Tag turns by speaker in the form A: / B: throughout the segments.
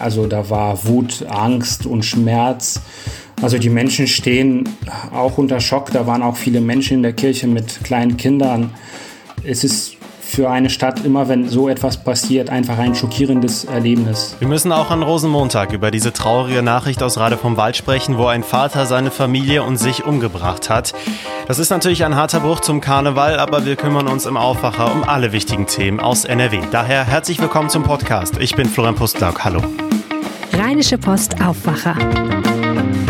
A: Also da war Wut, Angst und Schmerz. Also die Menschen stehen auch unter Schock. Da waren auch viele Menschen in der Kirche mit kleinen Kindern. Es ist für eine Stadt immer, wenn so etwas passiert, einfach ein schockierendes Erlebnis.
B: Wir müssen auch an Rosenmontag über diese traurige Nachricht aus Rade vom Wald sprechen, wo ein Vater seine Familie und sich umgebracht hat. Das ist natürlich ein harter Bruch zum Karneval, aber wir kümmern uns im Aufwacher um alle wichtigen Themen aus NRW. Daher herzlich willkommen zum Podcast. Ich bin Florian Pustlauk. Hallo.
C: Rheinische Post Aufwacher.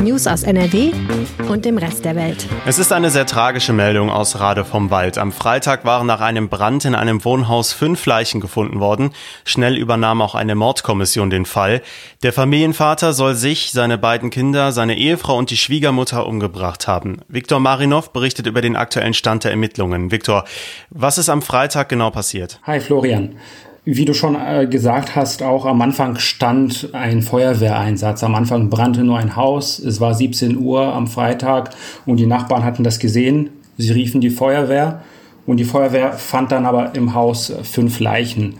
C: News aus NRW und dem Rest der Welt.
B: Es ist eine sehr tragische Meldung aus Rade vom Wald. Am Freitag waren nach einem Brand in einem Wohnhaus fünf Leichen gefunden worden. Schnell übernahm auch eine Mordkommission den Fall. Der Familienvater soll sich, seine beiden Kinder, seine Ehefrau und die Schwiegermutter umgebracht haben. Viktor Marinov berichtet über den aktuellen Stand der Ermittlungen. Viktor, was ist am Freitag genau passiert?
A: Hi Florian. Wie du schon äh, gesagt hast, auch am Anfang stand ein Feuerwehreinsatz. Am Anfang brannte nur ein Haus. Es war 17 Uhr am Freitag und die Nachbarn hatten das gesehen. Sie riefen die Feuerwehr und die Feuerwehr fand dann aber im Haus fünf Leichen.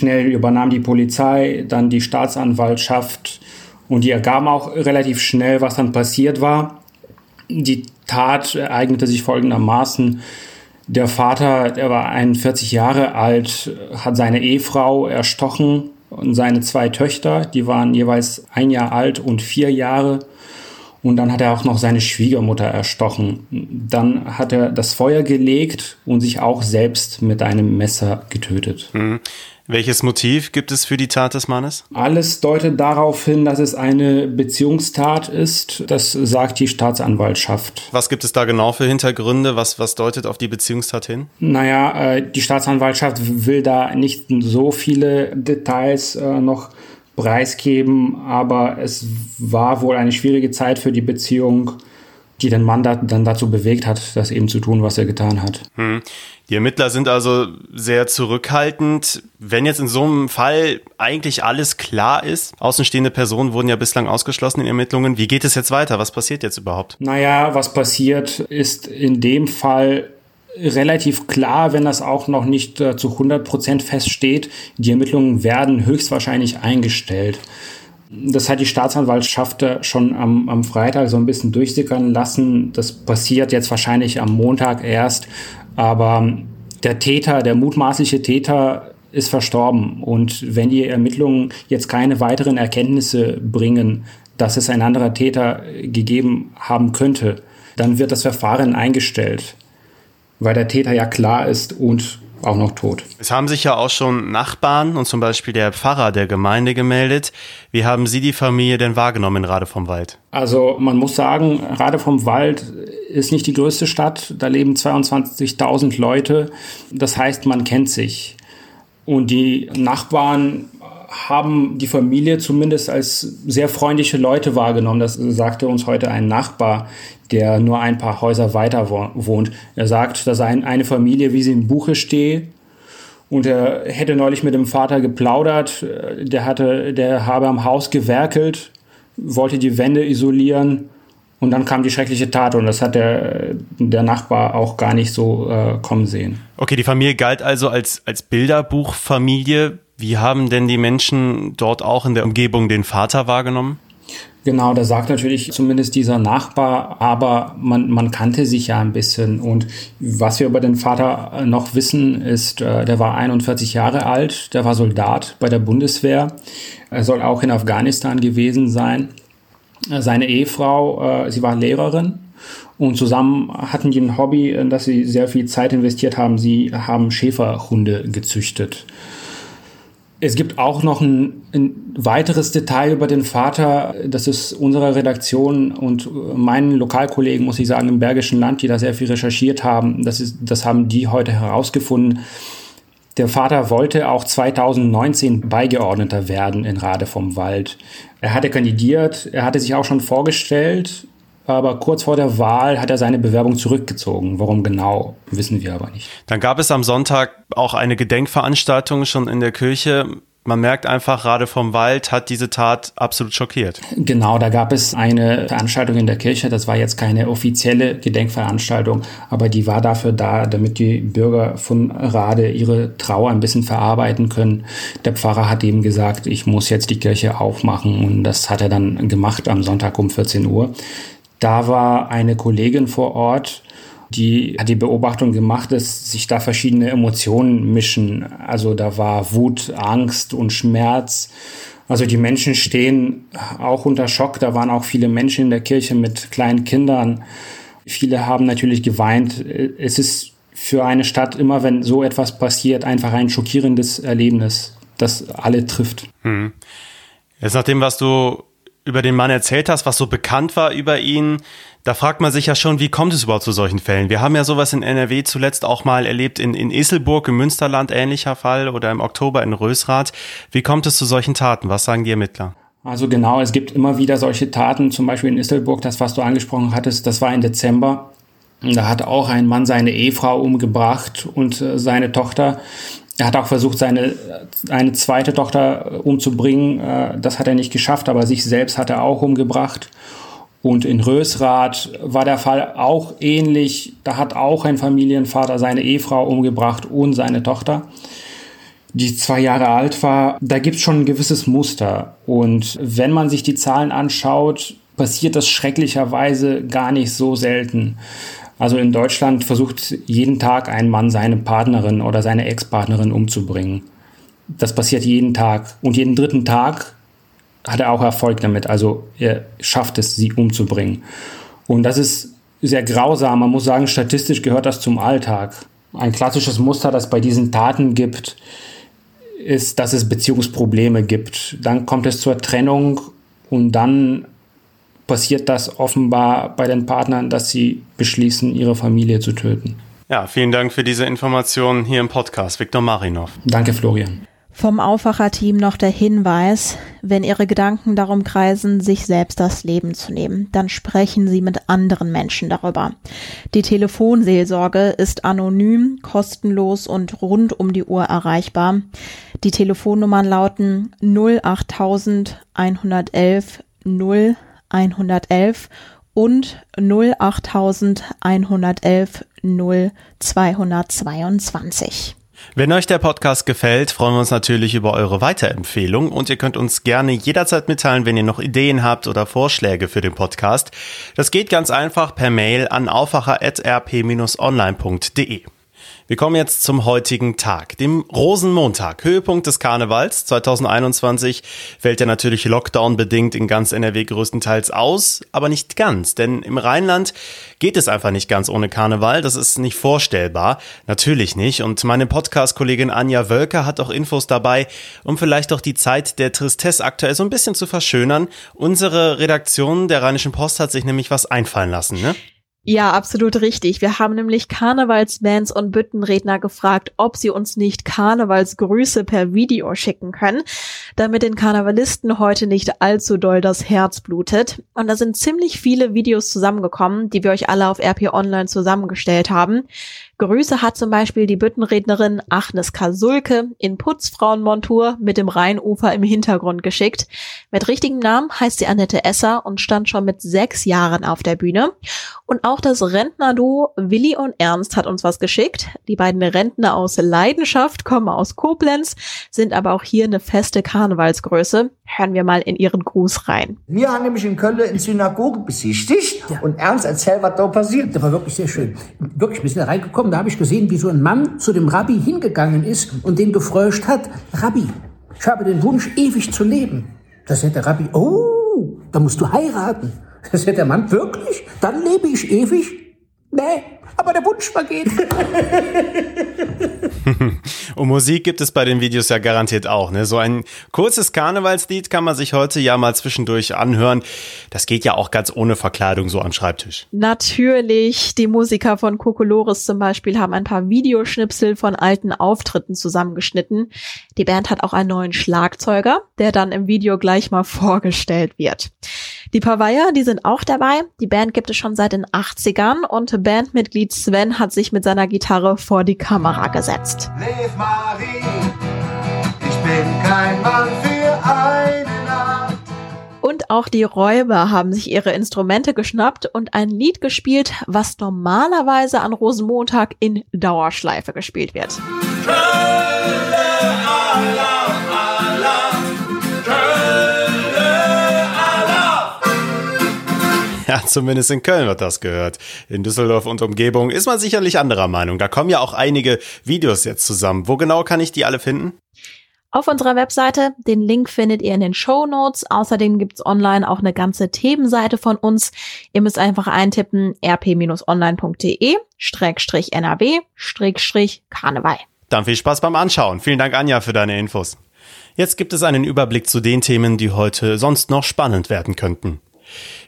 A: Schnell übernahm die Polizei, dann die Staatsanwaltschaft und die ergaben auch relativ schnell, was dann passiert war. Die Tat ereignete sich folgendermaßen. Der Vater, der war 41 Jahre alt, hat seine Ehefrau erstochen und seine zwei Töchter, die waren jeweils ein Jahr alt und vier Jahre. Und dann hat er auch noch seine Schwiegermutter erstochen. Dann hat er das Feuer gelegt und sich auch selbst mit einem Messer getötet.
B: Welches Motiv gibt es für die Tat des Mannes?
A: Alles deutet darauf hin, dass es eine Beziehungstat ist. Das sagt die Staatsanwaltschaft.
B: Was gibt es da genau für Hintergründe? Was, was deutet auf die Beziehungstat hin?
A: Naja, äh, die Staatsanwaltschaft will da nicht so viele Details äh, noch preisgeben, aber es war wohl eine schwierige Zeit für die Beziehung die den Mann da, dann dazu bewegt hat, das eben zu tun, was er getan hat.
B: Hm. Die Ermittler sind also sehr zurückhaltend. Wenn jetzt in so einem Fall eigentlich alles klar ist, außenstehende Personen wurden ja bislang ausgeschlossen in Ermittlungen, wie geht es jetzt weiter? Was passiert jetzt überhaupt?
A: Naja, was passiert ist in dem Fall relativ klar, wenn das auch noch nicht äh, zu 100 Prozent feststeht. Die Ermittlungen werden höchstwahrscheinlich eingestellt. Das hat die Staatsanwaltschaft schon am, am Freitag so ein bisschen durchsickern lassen. Das passiert jetzt wahrscheinlich am Montag erst. Aber der Täter, der mutmaßliche Täter ist verstorben. Und wenn die Ermittlungen jetzt keine weiteren Erkenntnisse bringen, dass es ein anderer Täter gegeben haben könnte, dann wird das Verfahren eingestellt, weil der Täter ja klar ist und auch noch tot.
B: Es haben sich ja auch schon Nachbarn und zum Beispiel der Pfarrer der Gemeinde gemeldet. Wie haben Sie die Familie denn wahrgenommen in Rade vom Wald?
A: Also man muss sagen, Rade vom Wald ist nicht die größte Stadt. Da leben 22.000 Leute. Das heißt, man kennt sich. Und die Nachbarn haben die Familie zumindest als sehr freundliche Leute wahrgenommen. Das sagte uns heute ein Nachbar, der nur ein paar Häuser weiter wohnt. Er sagt, da sei eine Familie, wie sie im Buche stehe. Und er hätte neulich mit dem Vater geplaudert. Der hatte, der habe am Haus gewerkelt, wollte die Wände isolieren. Und dann kam die schreckliche Tat und das hat der, der Nachbar auch gar nicht so äh, kommen sehen.
B: Okay, die Familie galt also als, als Bilderbuchfamilie. Wie haben denn die Menschen dort auch in der Umgebung den Vater wahrgenommen?
A: Genau, da sagt natürlich zumindest dieser Nachbar, aber man, man kannte sich ja ein bisschen. Und was wir über den Vater noch wissen, ist, äh, der war 41 Jahre alt, der war Soldat bei der Bundeswehr, er soll auch in Afghanistan gewesen sein. Seine Ehefrau, äh, sie war Lehrerin und zusammen hatten die ein Hobby, in das sie sehr viel Zeit investiert haben. Sie haben Schäferhunde gezüchtet. Es gibt auch noch ein, ein, weiteres Detail über den Vater. Das ist unserer Redaktion und meinen Lokalkollegen, muss ich sagen, im Bergischen Land, die da sehr viel recherchiert haben. Das, ist, das haben die heute herausgefunden. Der Vater wollte auch 2019 Beigeordneter werden in Rade vom Wald. Er hatte kandidiert, er hatte sich auch schon vorgestellt, aber kurz vor der Wahl hat er seine Bewerbung zurückgezogen. Warum genau, wissen wir aber nicht.
B: Dann gab es am Sonntag auch eine Gedenkveranstaltung schon in der Kirche. Man merkt einfach, gerade vom Wald hat diese Tat absolut schockiert.
A: Genau, da gab es eine Veranstaltung in der Kirche. Das war jetzt keine offizielle Gedenkveranstaltung, aber die war dafür da, damit die Bürger von Rade ihre Trauer ein bisschen verarbeiten können. Der Pfarrer hat eben gesagt, ich muss jetzt die Kirche aufmachen und das hat er dann gemacht am Sonntag um 14 Uhr. Da war eine Kollegin vor Ort, die hat die Beobachtung gemacht, dass sich da verschiedene Emotionen mischen. Also da war Wut, Angst und Schmerz. Also die Menschen stehen auch unter Schock. Da waren auch viele Menschen in der Kirche mit kleinen Kindern. Viele haben natürlich geweint. Es ist für eine Stadt immer, wenn so etwas passiert, einfach ein schockierendes Erlebnis, das alle trifft. Hm.
B: Jetzt nach dem, was du über den Mann erzählt hast, was so bekannt war über ihn, da fragt man sich ja schon, wie kommt es überhaupt zu solchen Fällen? Wir haben ja sowas in NRW zuletzt auch mal erlebt, in, in Isselburg im Münsterland ähnlicher Fall oder im Oktober in Rösrath. Wie kommt es zu solchen Taten? Was sagen die Ermittler?
A: Also genau, es gibt immer wieder solche Taten, zum Beispiel in Isselburg, das, was du angesprochen hattest, das war im Dezember. Da hat auch ein Mann seine Ehefrau umgebracht und äh, seine Tochter. Er hat auch versucht, seine eine zweite Tochter umzubringen. Äh, das hat er nicht geschafft, aber sich selbst hat er auch umgebracht. Und in Rösrath war der Fall auch ähnlich. Da hat auch ein Familienvater seine Ehefrau umgebracht und seine Tochter, die zwei Jahre alt war. Da gibt es schon ein gewisses Muster. Und wenn man sich die Zahlen anschaut, passiert das schrecklicherweise gar nicht so selten. Also in Deutschland versucht jeden Tag ein Mann seine Partnerin oder seine Ex-Partnerin umzubringen. Das passiert jeden Tag. Und jeden dritten Tag hat er auch Erfolg damit. Also er schafft es, sie umzubringen. Und das ist sehr grausam. Man muss sagen, statistisch gehört das zum Alltag. Ein klassisches Muster, das bei diesen Taten gibt, ist, dass es Beziehungsprobleme gibt. Dann kommt es zur Trennung und dann passiert das offenbar bei den Partnern, dass sie beschließen, ihre Familie zu töten.
B: Ja, vielen Dank für diese Informationen hier im Podcast. Viktor Marinov.
A: Danke, Florian.
C: Vom Aufwacherteam noch der Hinweis, wenn Ihre Gedanken darum kreisen, sich selbst das Leben zu nehmen, dann sprechen Sie mit anderen Menschen darüber. Die Telefonseelsorge ist anonym, kostenlos und rund um die Uhr erreichbar. Die Telefonnummern lauten 08111 0111 und 08111 0222.
B: Wenn euch der Podcast gefällt, freuen wir uns natürlich über eure Weiterempfehlung und ihr könnt uns gerne jederzeit mitteilen, wenn ihr noch Ideen habt oder Vorschläge für den Podcast. Das geht ganz einfach per Mail an aufwacher.rp-online.de. Wir kommen jetzt zum heutigen Tag, dem Rosenmontag, Höhepunkt des Karnevals 2021. Fällt ja natürlich Lockdown-bedingt in ganz NRW größtenteils aus, aber nicht ganz, denn im Rheinland geht es einfach nicht ganz ohne Karneval. Das ist nicht vorstellbar, natürlich nicht. Und meine Podcast-Kollegin Anja Wölker hat auch Infos dabei, um vielleicht auch die Zeit der Tristesse aktuell so ein bisschen zu verschönern. Unsere Redaktion der Rheinischen Post hat sich nämlich was einfallen lassen, ne?
C: Ja, absolut richtig. Wir haben nämlich Karnevalsbands und Büttenredner gefragt, ob sie uns nicht Karnevalsgrüße per Video schicken können, damit den Karnevalisten heute nicht allzu doll das Herz blutet. Und da sind ziemlich viele Videos zusammengekommen, die wir euch alle auf RP Online zusammengestellt haben. Grüße hat zum Beispiel die Büttenrednerin Agnes Kasulke in Putzfrauenmontur mit dem Rheinufer im Hintergrund geschickt. Mit richtigem Namen heißt sie Annette Esser und stand schon mit sechs Jahren auf der Bühne. Und auch das Rentnerduo Willi und Ernst hat uns was geschickt. Die beiden Rentner aus Leidenschaft kommen aus Koblenz, sind aber auch hier eine feste Karnevalsgröße. Hören wir mal in ihren Gruß rein.
D: Wir haben nämlich in Köln in Synagoge besichtigt ja. und Ernst erzählt, was da passiert. Das war wirklich sehr schön. Wirklich, wir sind da reingekommen, da habe ich gesehen, wie so ein Mann zu dem Rabbi hingegangen ist und den gefröscht hat. Rabbi, ich habe den Wunsch, ewig zu leben. Das hätte der Rabbi, oh, da musst du heiraten. Das hätte der Mann wirklich? Dann lebe ich ewig? Nee, aber der Wunsch vergeht.
B: Und Musik gibt es bei den Videos ja garantiert auch. Ne? So ein kurzes Karnevalslied kann man sich heute ja mal zwischendurch anhören. Das geht ja auch ganz ohne Verkleidung so am Schreibtisch.
C: Natürlich. Die Musiker von Kokolores zum Beispiel haben ein paar Videoschnipsel von alten Auftritten zusammengeschnitten. Die Band hat auch einen neuen Schlagzeuger, der dann im Video gleich mal vorgestellt wird. Die Pavaya, die sind auch dabei. Die Band gibt es schon seit den 80ern und Bandmitglied Sven hat sich mit seiner Gitarre vor die Kamera gesetzt. Lev Marie, ich bin kein Mann für eine Nacht. Und auch die Räuber haben sich ihre Instrumente geschnappt und ein Lied gespielt, was normalerweise an Rosenmontag in Dauerschleife gespielt wird. Kölle,
B: Ja, zumindest in Köln wird das gehört. In Düsseldorf und Umgebung ist man sicherlich anderer Meinung. Da kommen ja auch einige Videos jetzt zusammen. Wo genau kann ich die alle finden?
C: Auf unserer Webseite, den Link findet ihr in den Show Notes. Außerdem gibt's online auch eine ganze Themenseite von uns. Ihr müsst einfach eintippen rp-online.de NRW Karneval.
B: Dann viel Spaß beim Anschauen. Vielen Dank, Anja, für deine Infos. Jetzt gibt es einen Überblick zu den Themen, die heute sonst noch spannend werden könnten.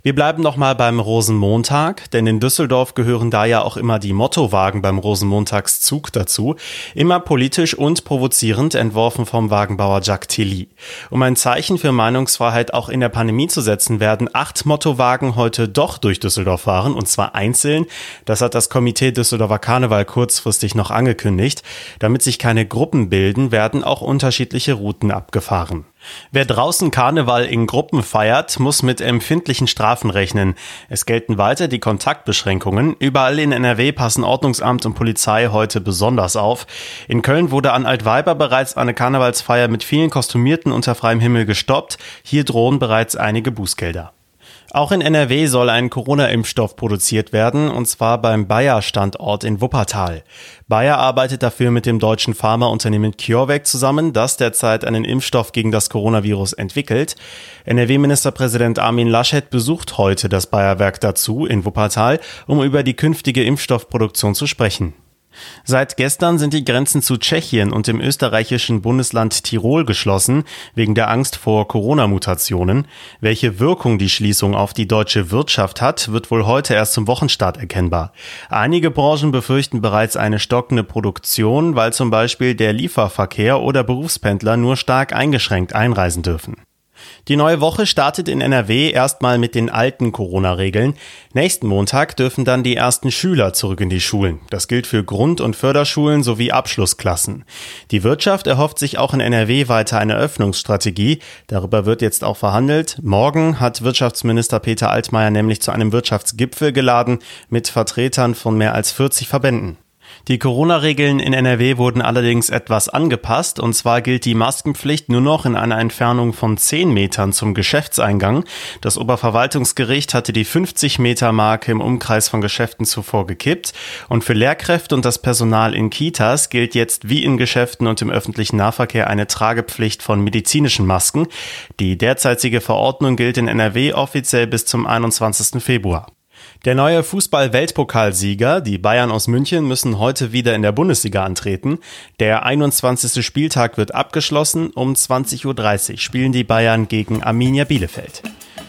B: Wir bleiben nochmal beim Rosenmontag, denn in Düsseldorf gehören da ja auch immer die Mottowagen beim Rosenmontagszug dazu. Immer politisch und provozierend entworfen vom Wagenbauer Jacques Tilly. Um ein Zeichen für Meinungsfreiheit auch in der Pandemie zu setzen, werden acht Mottowagen heute doch durch Düsseldorf fahren, und zwar einzeln. Das hat das Komitee Düsseldorfer Karneval kurzfristig noch angekündigt. Damit sich keine Gruppen bilden, werden auch unterschiedliche Routen abgefahren. Wer draußen Karneval in Gruppen feiert, muss mit empfindlichen Strafen rechnen. Es gelten weiter die Kontaktbeschränkungen. Überall in NRW passen Ordnungsamt und Polizei heute besonders auf. In Köln wurde an Altweiber bereits eine Karnevalsfeier mit vielen Kostümierten unter freiem Himmel gestoppt. Hier drohen bereits einige Bußgelder. Auch in NRW soll ein Corona-Impfstoff produziert werden, und zwar beim Bayer-Standort in Wuppertal. Bayer arbeitet dafür mit dem deutschen Pharmaunternehmen CureVac zusammen, das derzeit einen Impfstoff gegen das Coronavirus entwickelt. NRW-Ministerpräsident Armin Laschet besucht heute das Bayer-Werk dazu in Wuppertal, um über die künftige Impfstoffproduktion zu sprechen. Seit gestern sind die Grenzen zu Tschechien und dem österreichischen Bundesland Tirol geschlossen, wegen der Angst vor Corona-Mutationen. Welche Wirkung die Schließung auf die deutsche Wirtschaft hat, wird wohl heute erst zum Wochenstart erkennbar. Einige Branchen befürchten bereits eine stockende Produktion, weil zum Beispiel der Lieferverkehr oder Berufspendler nur stark eingeschränkt einreisen dürfen. Die neue Woche startet in NRW erstmal mit den alten Corona-Regeln. Nächsten Montag dürfen dann die ersten Schüler zurück in die Schulen. Das gilt für Grund- und Förderschulen sowie Abschlussklassen. Die Wirtschaft erhofft sich auch in NRW weiter eine Öffnungsstrategie. Darüber wird jetzt auch verhandelt. Morgen hat Wirtschaftsminister Peter Altmaier nämlich zu einem Wirtschaftsgipfel geladen mit Vertretern von mehr als 40 Verbänden. Die Corona-Regeln in NRW wurden allerdings etwas angepasst, und zwar gilt die Maskenpflicht nur noch in einer Entfernung von 10 Metern zum Geschäftseingang. Das Oberverwaltungsgericht hatte die 50 Meter Marke im Umkreis von Geschäften zuvor gekippt, und für Lehrkräfte und das Personal in Kitas gilt jetzt wie in Geschäften und im öffentlichen Nahverkehr eine Tragepflicht von medizinischen Masken. Die derzeitige Verordnung gilt in NRW offiziell bis zum 21. Februar. Der neue Fußball-Weltpokalsieger, die Bayern aus München, müssen heute wieder in der Bundesliga antreten. Der 21. Spieltag wird abgeschlossen. Um 20.30 Uhr spielen die Bayern gegen Arminia Bielefeld.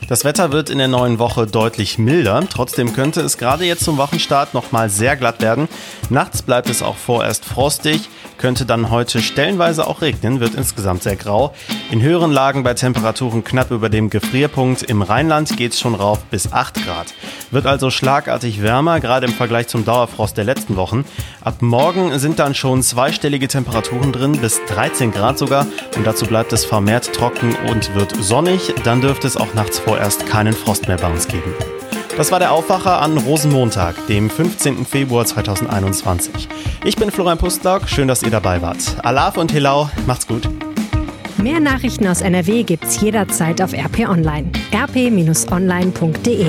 B: Das Wetter wird in der neuen Woche deutlich milder. Trotzdem könnte es gerade jetzt zum Wochenstart nochmal sehr glatt werden. Nachts bleibt es auch vorerst frostig könnte dann heute stellenweise auch regnen, wird insgesamt sehr grau. In höheren Lagen bei Temperaturen knapp über dem Gefrierpunkt. Im Rheinland geht es schon rauf bis 8 Grad. Wird also schlagartig wärmer, gerade im Vergleich zum Dauerfrost der letzten Wochen. Ab morgen sind dann schon zweistellige Temperaturen drin, bis 13 Grad sogar. Und dazu bleibt es vermehrt trocken und wird sonnig. Dann dürfte es auch nachts vorerst keinen Frost mehr bei uns geben. Das war der Aufwacher an Rosenmontag, dem 15. Februar 2021. Ich bin Florian Pustlauk, schön, dass ihr dabei wart. Alaf und Hilau, macht's gut.
E: Mehr Nachrichten aus NRW gibt's jederzeit auf RP Online. rp-online.de